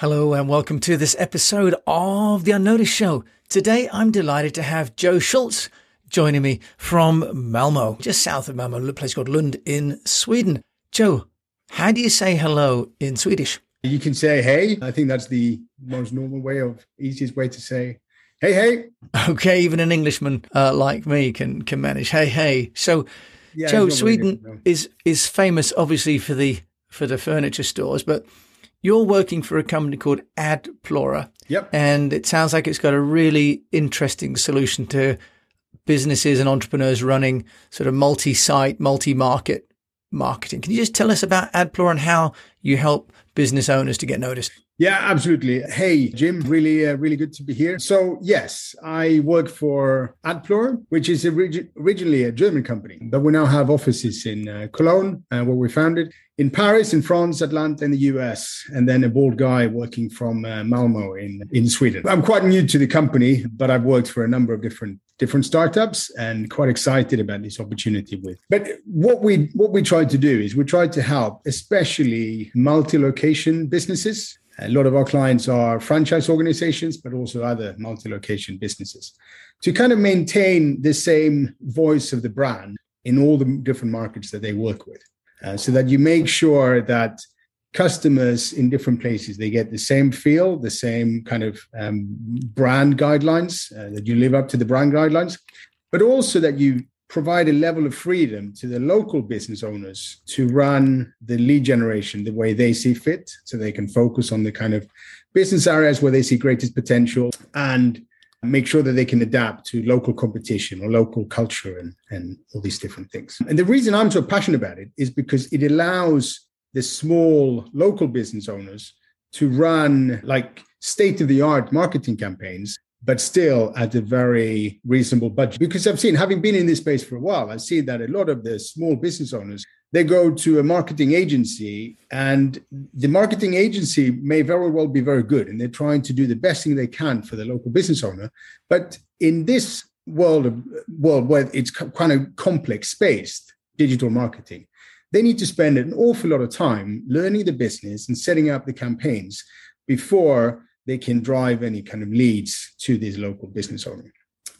Hello and welcome to this episode of The Unnoticed Show. Today I'm delighted to have Joe Schultz joining me from Malmo, just south of Malmo, a place called Lund in Sweden. Joe, how do you say hello in Swedish? You can say hey. I think that's the most normal way of easiest way to say hey hey. Okay, even an Englishman uh, like me can can manage hey hey. So yeah, Joe, Sweden good, no. is is famous obviously for the for the furniture stores, but you're working for a company called Adplorer. Yep. And it sounds like it's got a really interesting solution to businesses and entrepreneurs running sort of multi site, multi market marketing. Can you just tell us about Adplorer and how you help business owners to get noticed? Yeah, absolutely. Hey, Jim, really, uh, really good to be here. So, yes, I work for Adplorer, which is orig- originally a German company, but we now have offices in uh, Cologne, uh, where we founded, in Paris, in France, Atlanta, in the US, and then a bold guy working from uh, Malmo in, in Sweden. I'm quite new to the company, but I've worked for a number of different different startups and quite excited about this opportunity with. But what we what we try to do is we try to help especially multi-location businesses a lot of our clients are franchise organizations, but also other multi location businesses to kind of maintain the same voice of the brand in all the different markets that they work with. Uh, so that you make sure that customers in different places they get the same feel the same kind of um, brand guidelines uh, that you live up to the brand guidelines but also that you provide a level of freedom to the local business owners to run the lead generation the way they see fit so they can focus on the kind of business areas where they see greatest potential and make sure that they can adapt to local competition or local culture and, and all these different things. And the reason I'm so passionate about it is because it allows the small local business owners to run like state of the art marketing campaigns but still at a very reasonable budget. Because I've seen, having been in this space for a while, I see that a lot of the small business owners they go to a marketing agency, and the marketing agency may very well be very good, and they're trying to do the best thing they can for the local business owner. But in this world of world where it's kind of complex spaced digital marketing, they need to spend an awful lot of time learning the business and setting up the campaigns before they can drive any kind of leads to these local business owners.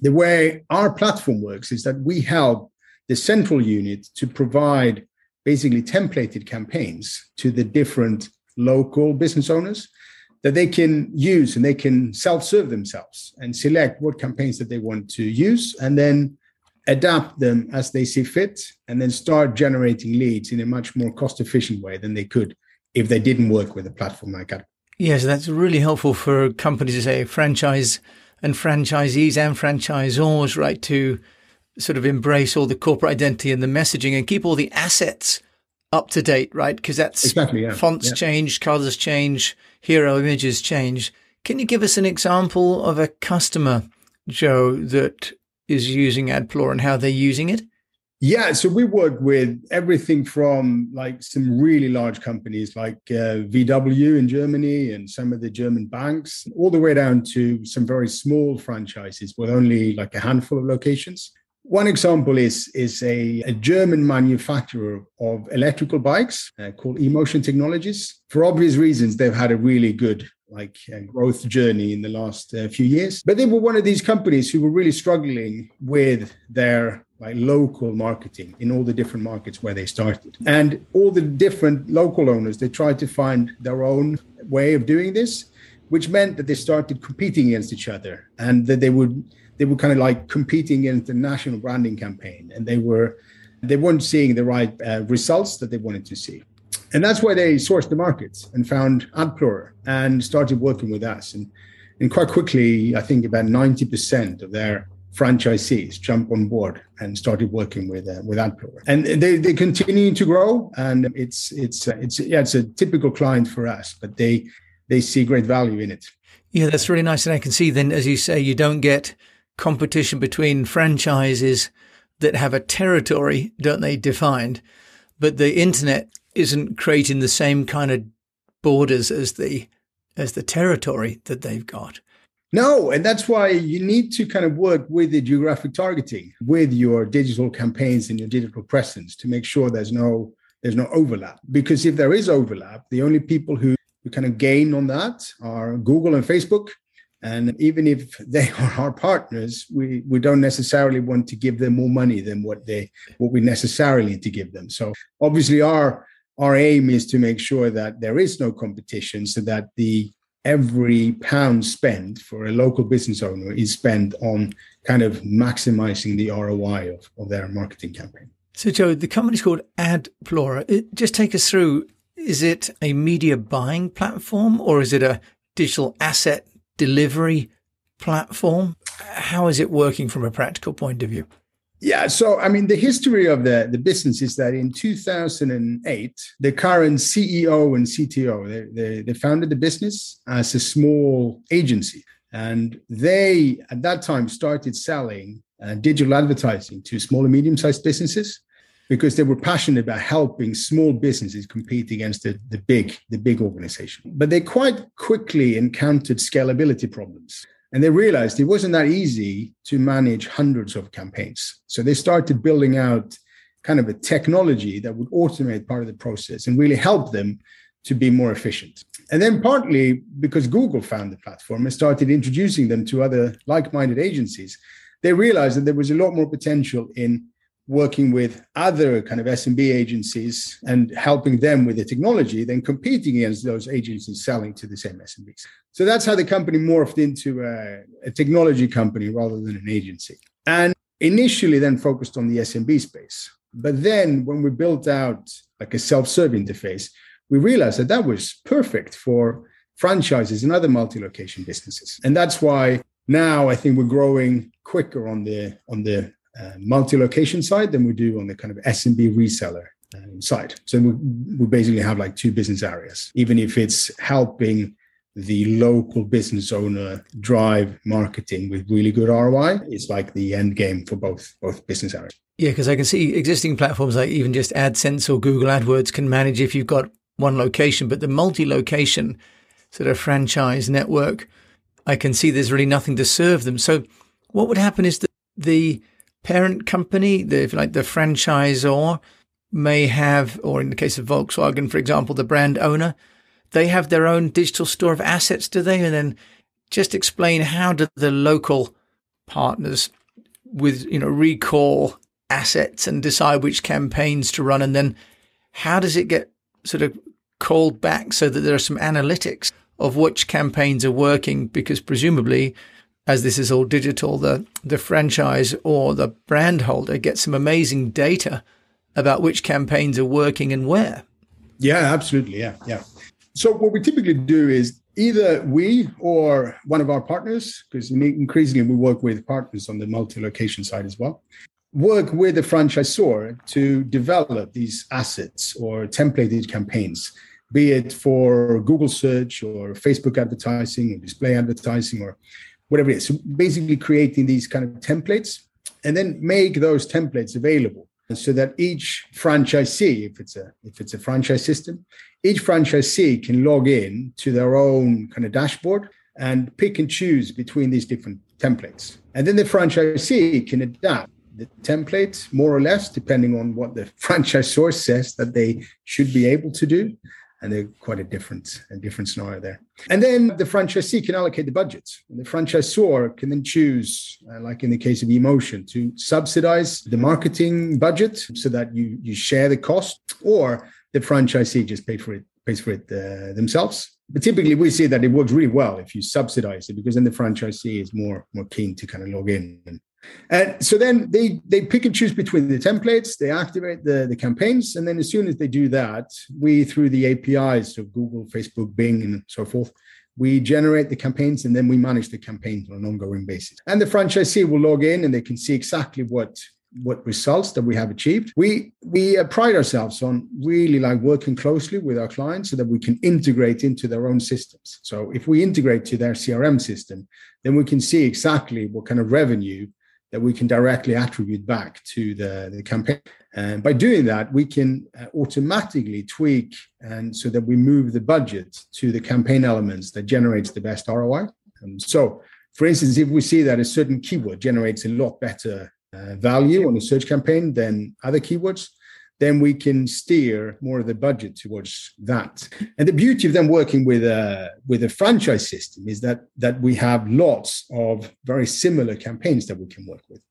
The way our platform works is that we help the central unit to provide basically templated campaigns to the different local business owners that they can use and they can self-serve themselves and select what campaigns that they want to use and then adapt them as they see fit and then start generating leads in a much more cost efficient way than they could if they didn't work with a platform like that Yes, that's really helpful for companies to say franchise and franchisees and franchisors, right, to sort of embrace all the corporate identity and the messaging and keep all the assets up to date, right? Because that's exactly yeah. fonts yeah. change, colors change, hero images change. Can you give us an example of a customer, Joe, that is using Adplorer and how they're using it? Yeah, so we work with everything from like some really large companies like uh, VW in Germany and some of the German banks, all the way down to some very small franchises with only like a handful of locations. One example is, is a, a German manufacturer of electrical bikes uh, called eMotion Technologies. For obvious reasons, they've had a really good like uh, growth journey in the last uh, few years. But they were one of these companies who were really struggling with their like local marketing in all the different markets where they started. And all the different local owners, they tried to find their own way of doing this, which meant that they started competing against each other and that they would they were kind of like competing against the national branding campaign and they were they weren't seeing the right uh, results that they wanted to see. And that's why they sourced the markets and found Adplorer and started working with us. And, and quite quickly, I think about 90% of their franchisees jump on board and started working with uh, with Adplorer. And they they continue to grow, and it's it's uh, it's yeah it's a typical client for us, but they they see great value in it. Yeah, that's really nice, and I can see then, as you say, you don't get competition between franchises that have a territory, don't they, defined, but the internet isn't creating the same kind of borders as the as the territory that they've got. No, and that's why you need to kind of work with the geographic targeting, with your digital campaigns and your digital presence to make sure there's no there's no overlap. Because if there is overlap, the only people who we kind of gain on that are Google and Facebook. And even if they are our partners, we, we don't necessarily want to give them more money than what they what we necessarily need to give them. So obviously our our aim is to make sure that there is no competition so that the every pound spent for a local business owner is spent on kind of maximizing the ROI of, of their marketing campaign. So, Joe, the company's called Adplorer. It, just take us through is it a media buying platform or is it a digital asset delivery platform? How is it working from a practical point of view? Yeah, so I mean, the history of the, the business is that in 2008, the current CEO and CTO they, they, they founded the business as a small agency, and they at that time started selling uh, digital advertising to small and medium sized businesses because they were passionate about helping small businesses compete against the, the big the big organization. But they quite quickly encountered scalability problems. And they realized it wasn't that easy to manage hundreds of campaigns. So they started building out kind of a technology that would automate part of the process and really help them to be more efficient. And then partly because Google found the platform and started introducing them to other like minded agencies, they realized that there was a lot more potential in working with other kind of SMB agencies and helping them with the technology than competing against those agencies selling to the same SMBs. So that's how the company morphed into a, a technology company rather than an agency. And initially then focused on the SMB space. But then when we built out like a self-serve interface, we realized that that was perfect for franchises and other multi-location businesses. And that's why now I think we're growing quicker on the on the uh, multi-location side than we do on the kind of SMB reseller um, side. So we, we basically have like two business areas, even if it's helping the local business owner drive marketing with really good ROI. It's like the end game for both both business areas. Yeah, because I can see existing platforms like even just AdSense or Google AdWords can manage if you've got one location, but the multi-location sort of franchise network, I can see there's really nothing to serve them. So what would happen is that the parent company, the, like the franchisor, may have, or in the case of Volkswagen, for example, the brand owner, they have their own digital store of assets, do they? And then just explain how do the local partners with, you know, recall assets and decide which campaigns to run. And then how does it get sort of called back so that there are some analytics of which campaigns are working? Because presumably as this is all digital, the, the franchise or the brand holder gets some amazing data about which campaigns are working and where. Yeah, absolutely. Yeah, yeah. So what we typically do is either we or one of our partners, because increasingly we work with partners on the multi-location side as well, work with the franchisor to develop these assets or templated campaigns, be it for Google search or Facebook advertising or display advertising or whatever it is. So basically creating these kind of templates and then make those templates available so that each franchisee, if it's a if it's a franchise system, each franchisee can log in to their own kind of dashboard and pick and choose between these different templates. And then the franchisee can adapt the template more or less depending on what the franchise source says that they should be able to do and they're quite a different a different scenario there. And then the franchisee can allocate the budgets. And the franchisor can then choose, uh, like in the case of Emotion, to subsidize the marketing budget so that you you share the cost, or the franchisee just pay for it pays for it uh, themselves. But typically, we see that it works really well if you subsidize it because then the franchisee is more more keen to kind of log in and and so then they they pick and choose between the templates, they activate the, the campaigns, and then as soon as they do that, we through the APIs of Google, Facebook, Bing, and so forth, we generate the campaigns and then we manage the campaigns on an ongoing basis. And the franchisee will log in and they can see exactly what what results that we have achieved. We we uh, pride ourselves on really like working closely with our clients so that we can integrate into their own systems. So if we integrate to their CRM system, then we can see exactly what kind of revenue that we can directly attribute back to the, the campaign. And by doing that, we can uh, automatically tweak and so that we move the budget to the campaign elements that generates the best ROI. And so, for instance, if we see that a certain keyword generates a lot better uh, value on a search campaign than other keywords, then we can steer more of the budget towards that. And the beauty of them working with a with a franchise system is that that we have lots of very similar campaigns that we can work with.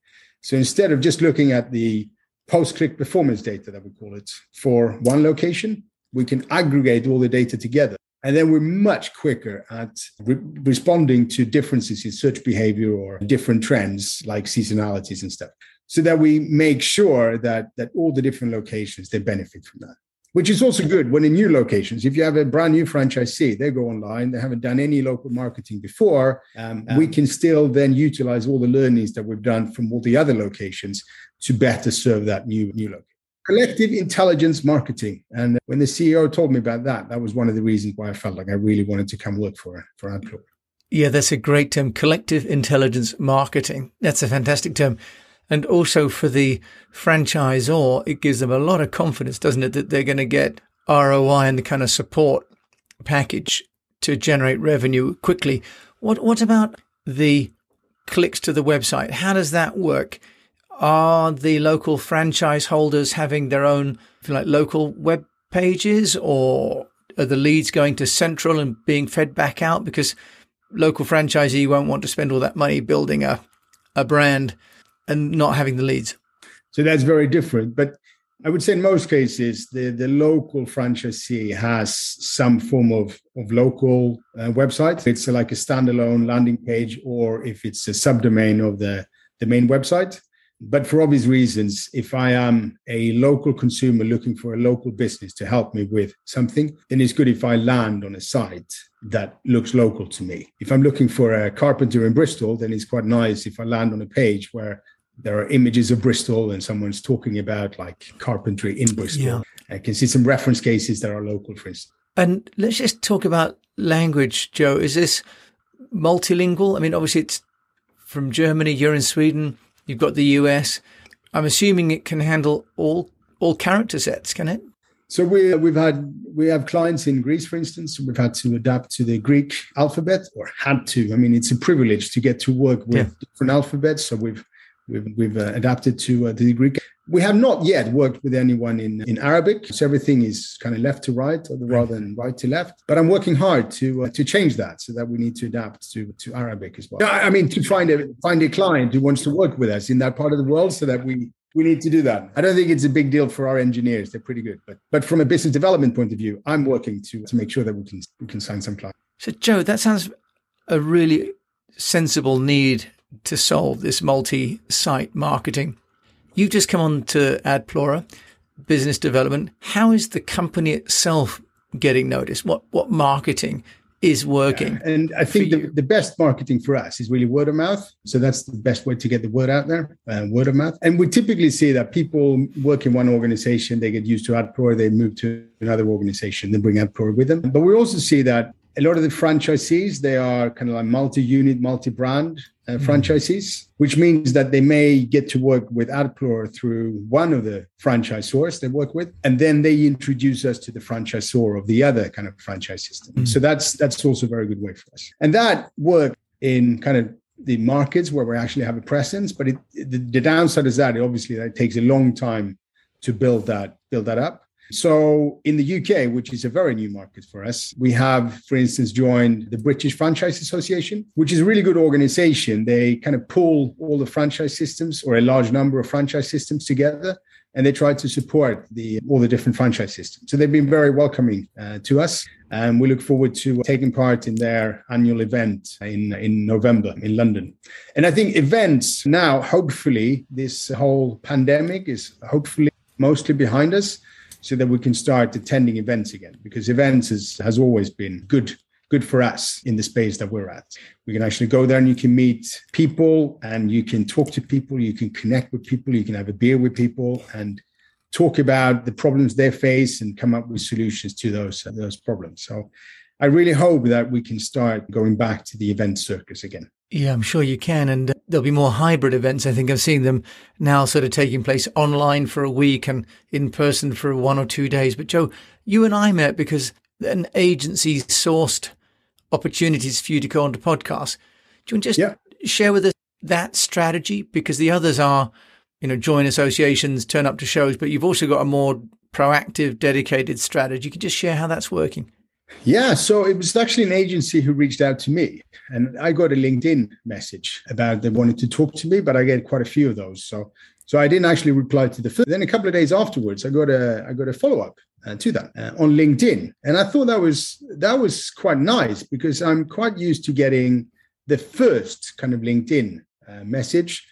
So instead of just looking at the post-click performance data that we call it for one location, we can aggregate all the data together. And then we're much quicker at re- responding to differences in search behavior or different trends like seasonalities and stuff so that we make sure that that all the different locations they benefit from that which is also good when in new locations. If you have a brand new franchisee they go online they haven't done any local marketing before um, um, we can still then utilize all the learnings that we've done from all the other locations to better serve that new new location collective intelligence marketing. And when the ceo told me about that that was one of the reasons why i felt like i really wanted to come work for for Adplorer. yeah that's a great term collective intelligence marketing. That's a fantastic term and also for the franchisor, it gives them a lot of confidence, doesn't it, that they're going to get ROI and the kind of support package to generate revenue quickly. What what about the clicks to the website? How does that work? Are the local franchise holders having their own like local web pages or are the leads going to central and being fed back out because local franchisee won't want to spend all that money building a a brand and not having the leads. So that's very different. But I would say in most cases, the, the local franchisee has some form of, of local uh, website. It's like a standalone landing page, or if it's a subdomain of the, the main website. But for obvious reasons, if I am a local consumer looking for a local business to help me with something, then it's good if I land on a site that looks local to me. If I'm looking for a carpenter in Bristol, then it's quite nice if I land on a page where there are images of Bristol and someone's talking about like carpentry in Bristol. Yeah. I can see some reference cases that are local, for instance. And let's just talk about language, Joe. Is this multilingual? I mean, obviously it's from Germany, you're in Sweden, you've got the US. I'm assuming it can handle all all character sets, can it? So we we've had we have clients in Greece, for instance. We've had to adapt to the Greek alphabet, or had to. I mean, it's a privilege to get to work with yeah. different alphabets. So we've We've, we've uh, adapted to uh, the Greek. We have not yet worked with anyone in, in Arabic, so everything is kind of left to right rather than right to left. But I'm working hard to uh, to change that, so that we need to adapt to, to Arabic as well. I mean, to find a find a client who wants to work with us in that part of the world, so that we we need to do that. I don't think it's a big deal for our engineers; they're pretty good. But but from a business development point of view, I'm working to to make sure that we can we can sign some clients. So, Joe, that sounds a really sensible need to solve this multi-site marketing. You've just come on to Adplorer, business development. How is the company itself getting noticed? What what marketing is working? Yeah, and I think the, the best marketing for us is really word of mouth. So that's the best way to get the word out there, uh, word of mouth. And we typically see that people work in one organization, they get used to Adplorer, they move to another organization, they bring Adplorer with them. But we also see that a lot of the franchisees they are kind of like multi-unit multi-brand uh, mm-hmm. franchisees which means that they may get to work with Adplorer through one of the franchisors they work with and then they introduce us to the franchisor of the other kind of franchise system mm-hmm. so that's that's also a very good way for us and that work in kind of the markets where we actually have a presence but it, the, the downside is that obviously that takes a long time to build that build that up so in the UK, which is a very new market for us, we have, for instance, joined the British Franchise Association, which is a really good organization. They kind of pull all the franchise systems or a large number of franchise systems together and they try to support the all the different franchise systems. So they've been very welcoming uh, to us, and we look forward to taking part in their annual event in in November in London. And I think events now, hopefully, this whole pandemic is hopefully mostly behind us so that we can start attending events again because events is, has always been good good for us in the space that we're at. We can actually go there and you can meet people and you can talk to people, you can connect with people, you can have a beer with people and talk about the problems they face and come up with solutions to those those problems. So I really hope that we can start going back to the event circus again. Yeah, I'm sure you can. And uh, there'll be more hybrid events. I think I'm seeing them now sort of taking place online for a week and in person for one or two days. But Joe, you and I met because an agency sourced opportunities for you to go on to podcasts. Do you want to just yeah. share with us that strategy? Because the others are you know, join associations, turn up to shows, but you've also got a more proactive, dedicated strategy. You could just share how that's working. Yeah, so it was actually an agency who reached out to me, and I got a LinkedIn message about they wanted to talk to me, but I get quite a few of those. So, so I didn't actually reply to the first. Then a couple of days afterwards, I got a I got a follow up uh, to that uh, on LinkedIn, and I thought that was that was quite nice because I'm quite used to getting the first kind of LinkedIn uh, message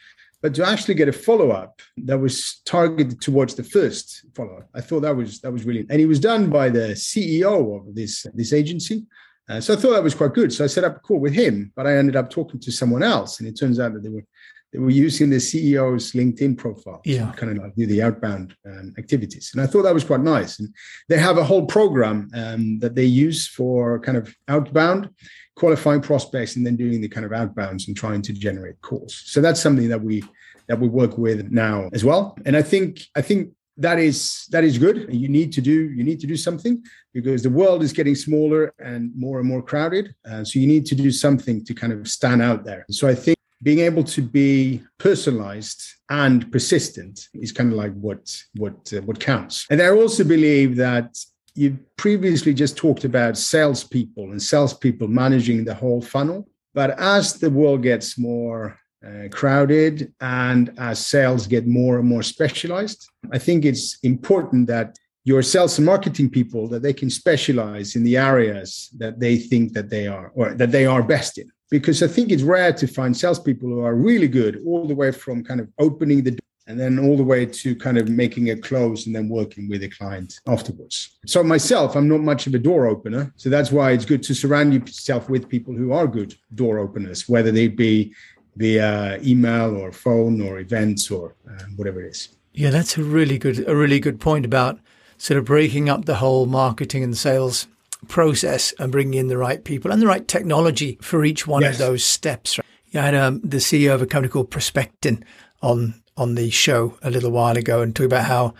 but to actually get a follow up that was targeted towards the first follow up, I thought that was that was really, and it was done by the CEO of this this agency. Uh, so I thought that was quite good. So I set up a call with him, but I ended up talking to someone else, and it turns out that they were they were using the CEO's LinkedIn profile, yeah, kind of like do the outbound um, activities, and I thought that was quite nice. And they have a whole program um, that they use for kind of outbound qualifying prospects and then doing the kind of outbounds and trying to generate calls. So that's something that we that we work with now as well. And I think I think that is that is good. You need to do you need to do something because the world is getting smaller and more and more crowded. Uh, so you need to do something to kind of stand out there. So I think being able to be personalized and persistent is kind of like what what uh, what counts. And I also believe that you previously just talked about salespeople and salespeople managing the whole funnel. But as the world gets more uh, crowded and as sales get more and more specialized, I think it's important that your sales and marketing people that they can specialize in the areas that they think that they are or that they are best in because I think it's rare to find salespeople who are really good all the way from kind of opening the and then all the way to kind of making a close and then working with a client afterwards. So myself, I'm not much of a door opener. So that's why it's good to surround yourself with people who are good door openers, whether they be via email or phone or events or uh, whatever it is. Yeah, that's a really good a really good point about sort of breaking up the whole marketing and sales process and bringing in the right people and the right technology for each one yes. of those steps. I had um, the CEO of a company called Prospectin on on the show a little while ago and talk about how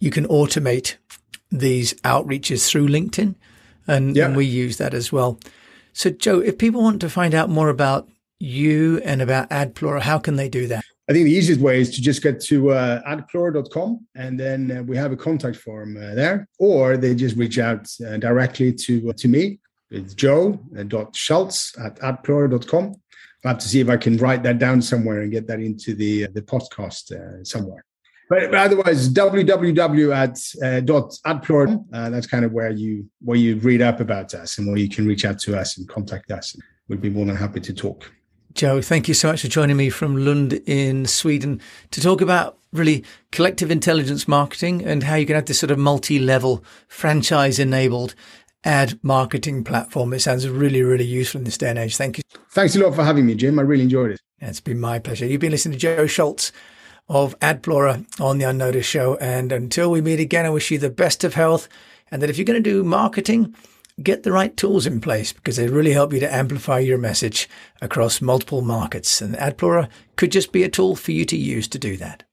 you can automate these outreaches through LinkedIn. And, yeah. and, we use that as well. So, Joe, if people want to find out more about you and about Adplorer, how can they do that? I think the easiest way is to just get to uh, adplorer.com and then uh, we have a contact form uh, there, or they just reach out uh, directly to, uh, to me. It's joe.schultz at adplorer.com. I have to see if I can write that down somewhere and get that into the uh, the podcast uh, somewhere. But, but, otherwise, www at uh, dot adplorer, uh, that's kind of where you where you read up about us and where you can reach out to us and contact us. We'd be more than happy to talk. Joe, thank you so much for joining me from Lund in Sweden to talk about really collective intelligence marketing and how you can have this sort of multi-level franchise enabled ad marketing platform. It sounds really, really useful in this day and age. Thank you. Thanks a lot for having me, Jim. I really enjoyed it. It's been my pleasure. You've been listening to Joe Schultz of Adplorer on the Unnoticed Show. And until we meet again, I wish you the best of health. And that if you're going to do marketing, get the right tools in place because they really help you to amplify your message across multiple markets. And Adplorer could just be a tool for you to use to do that.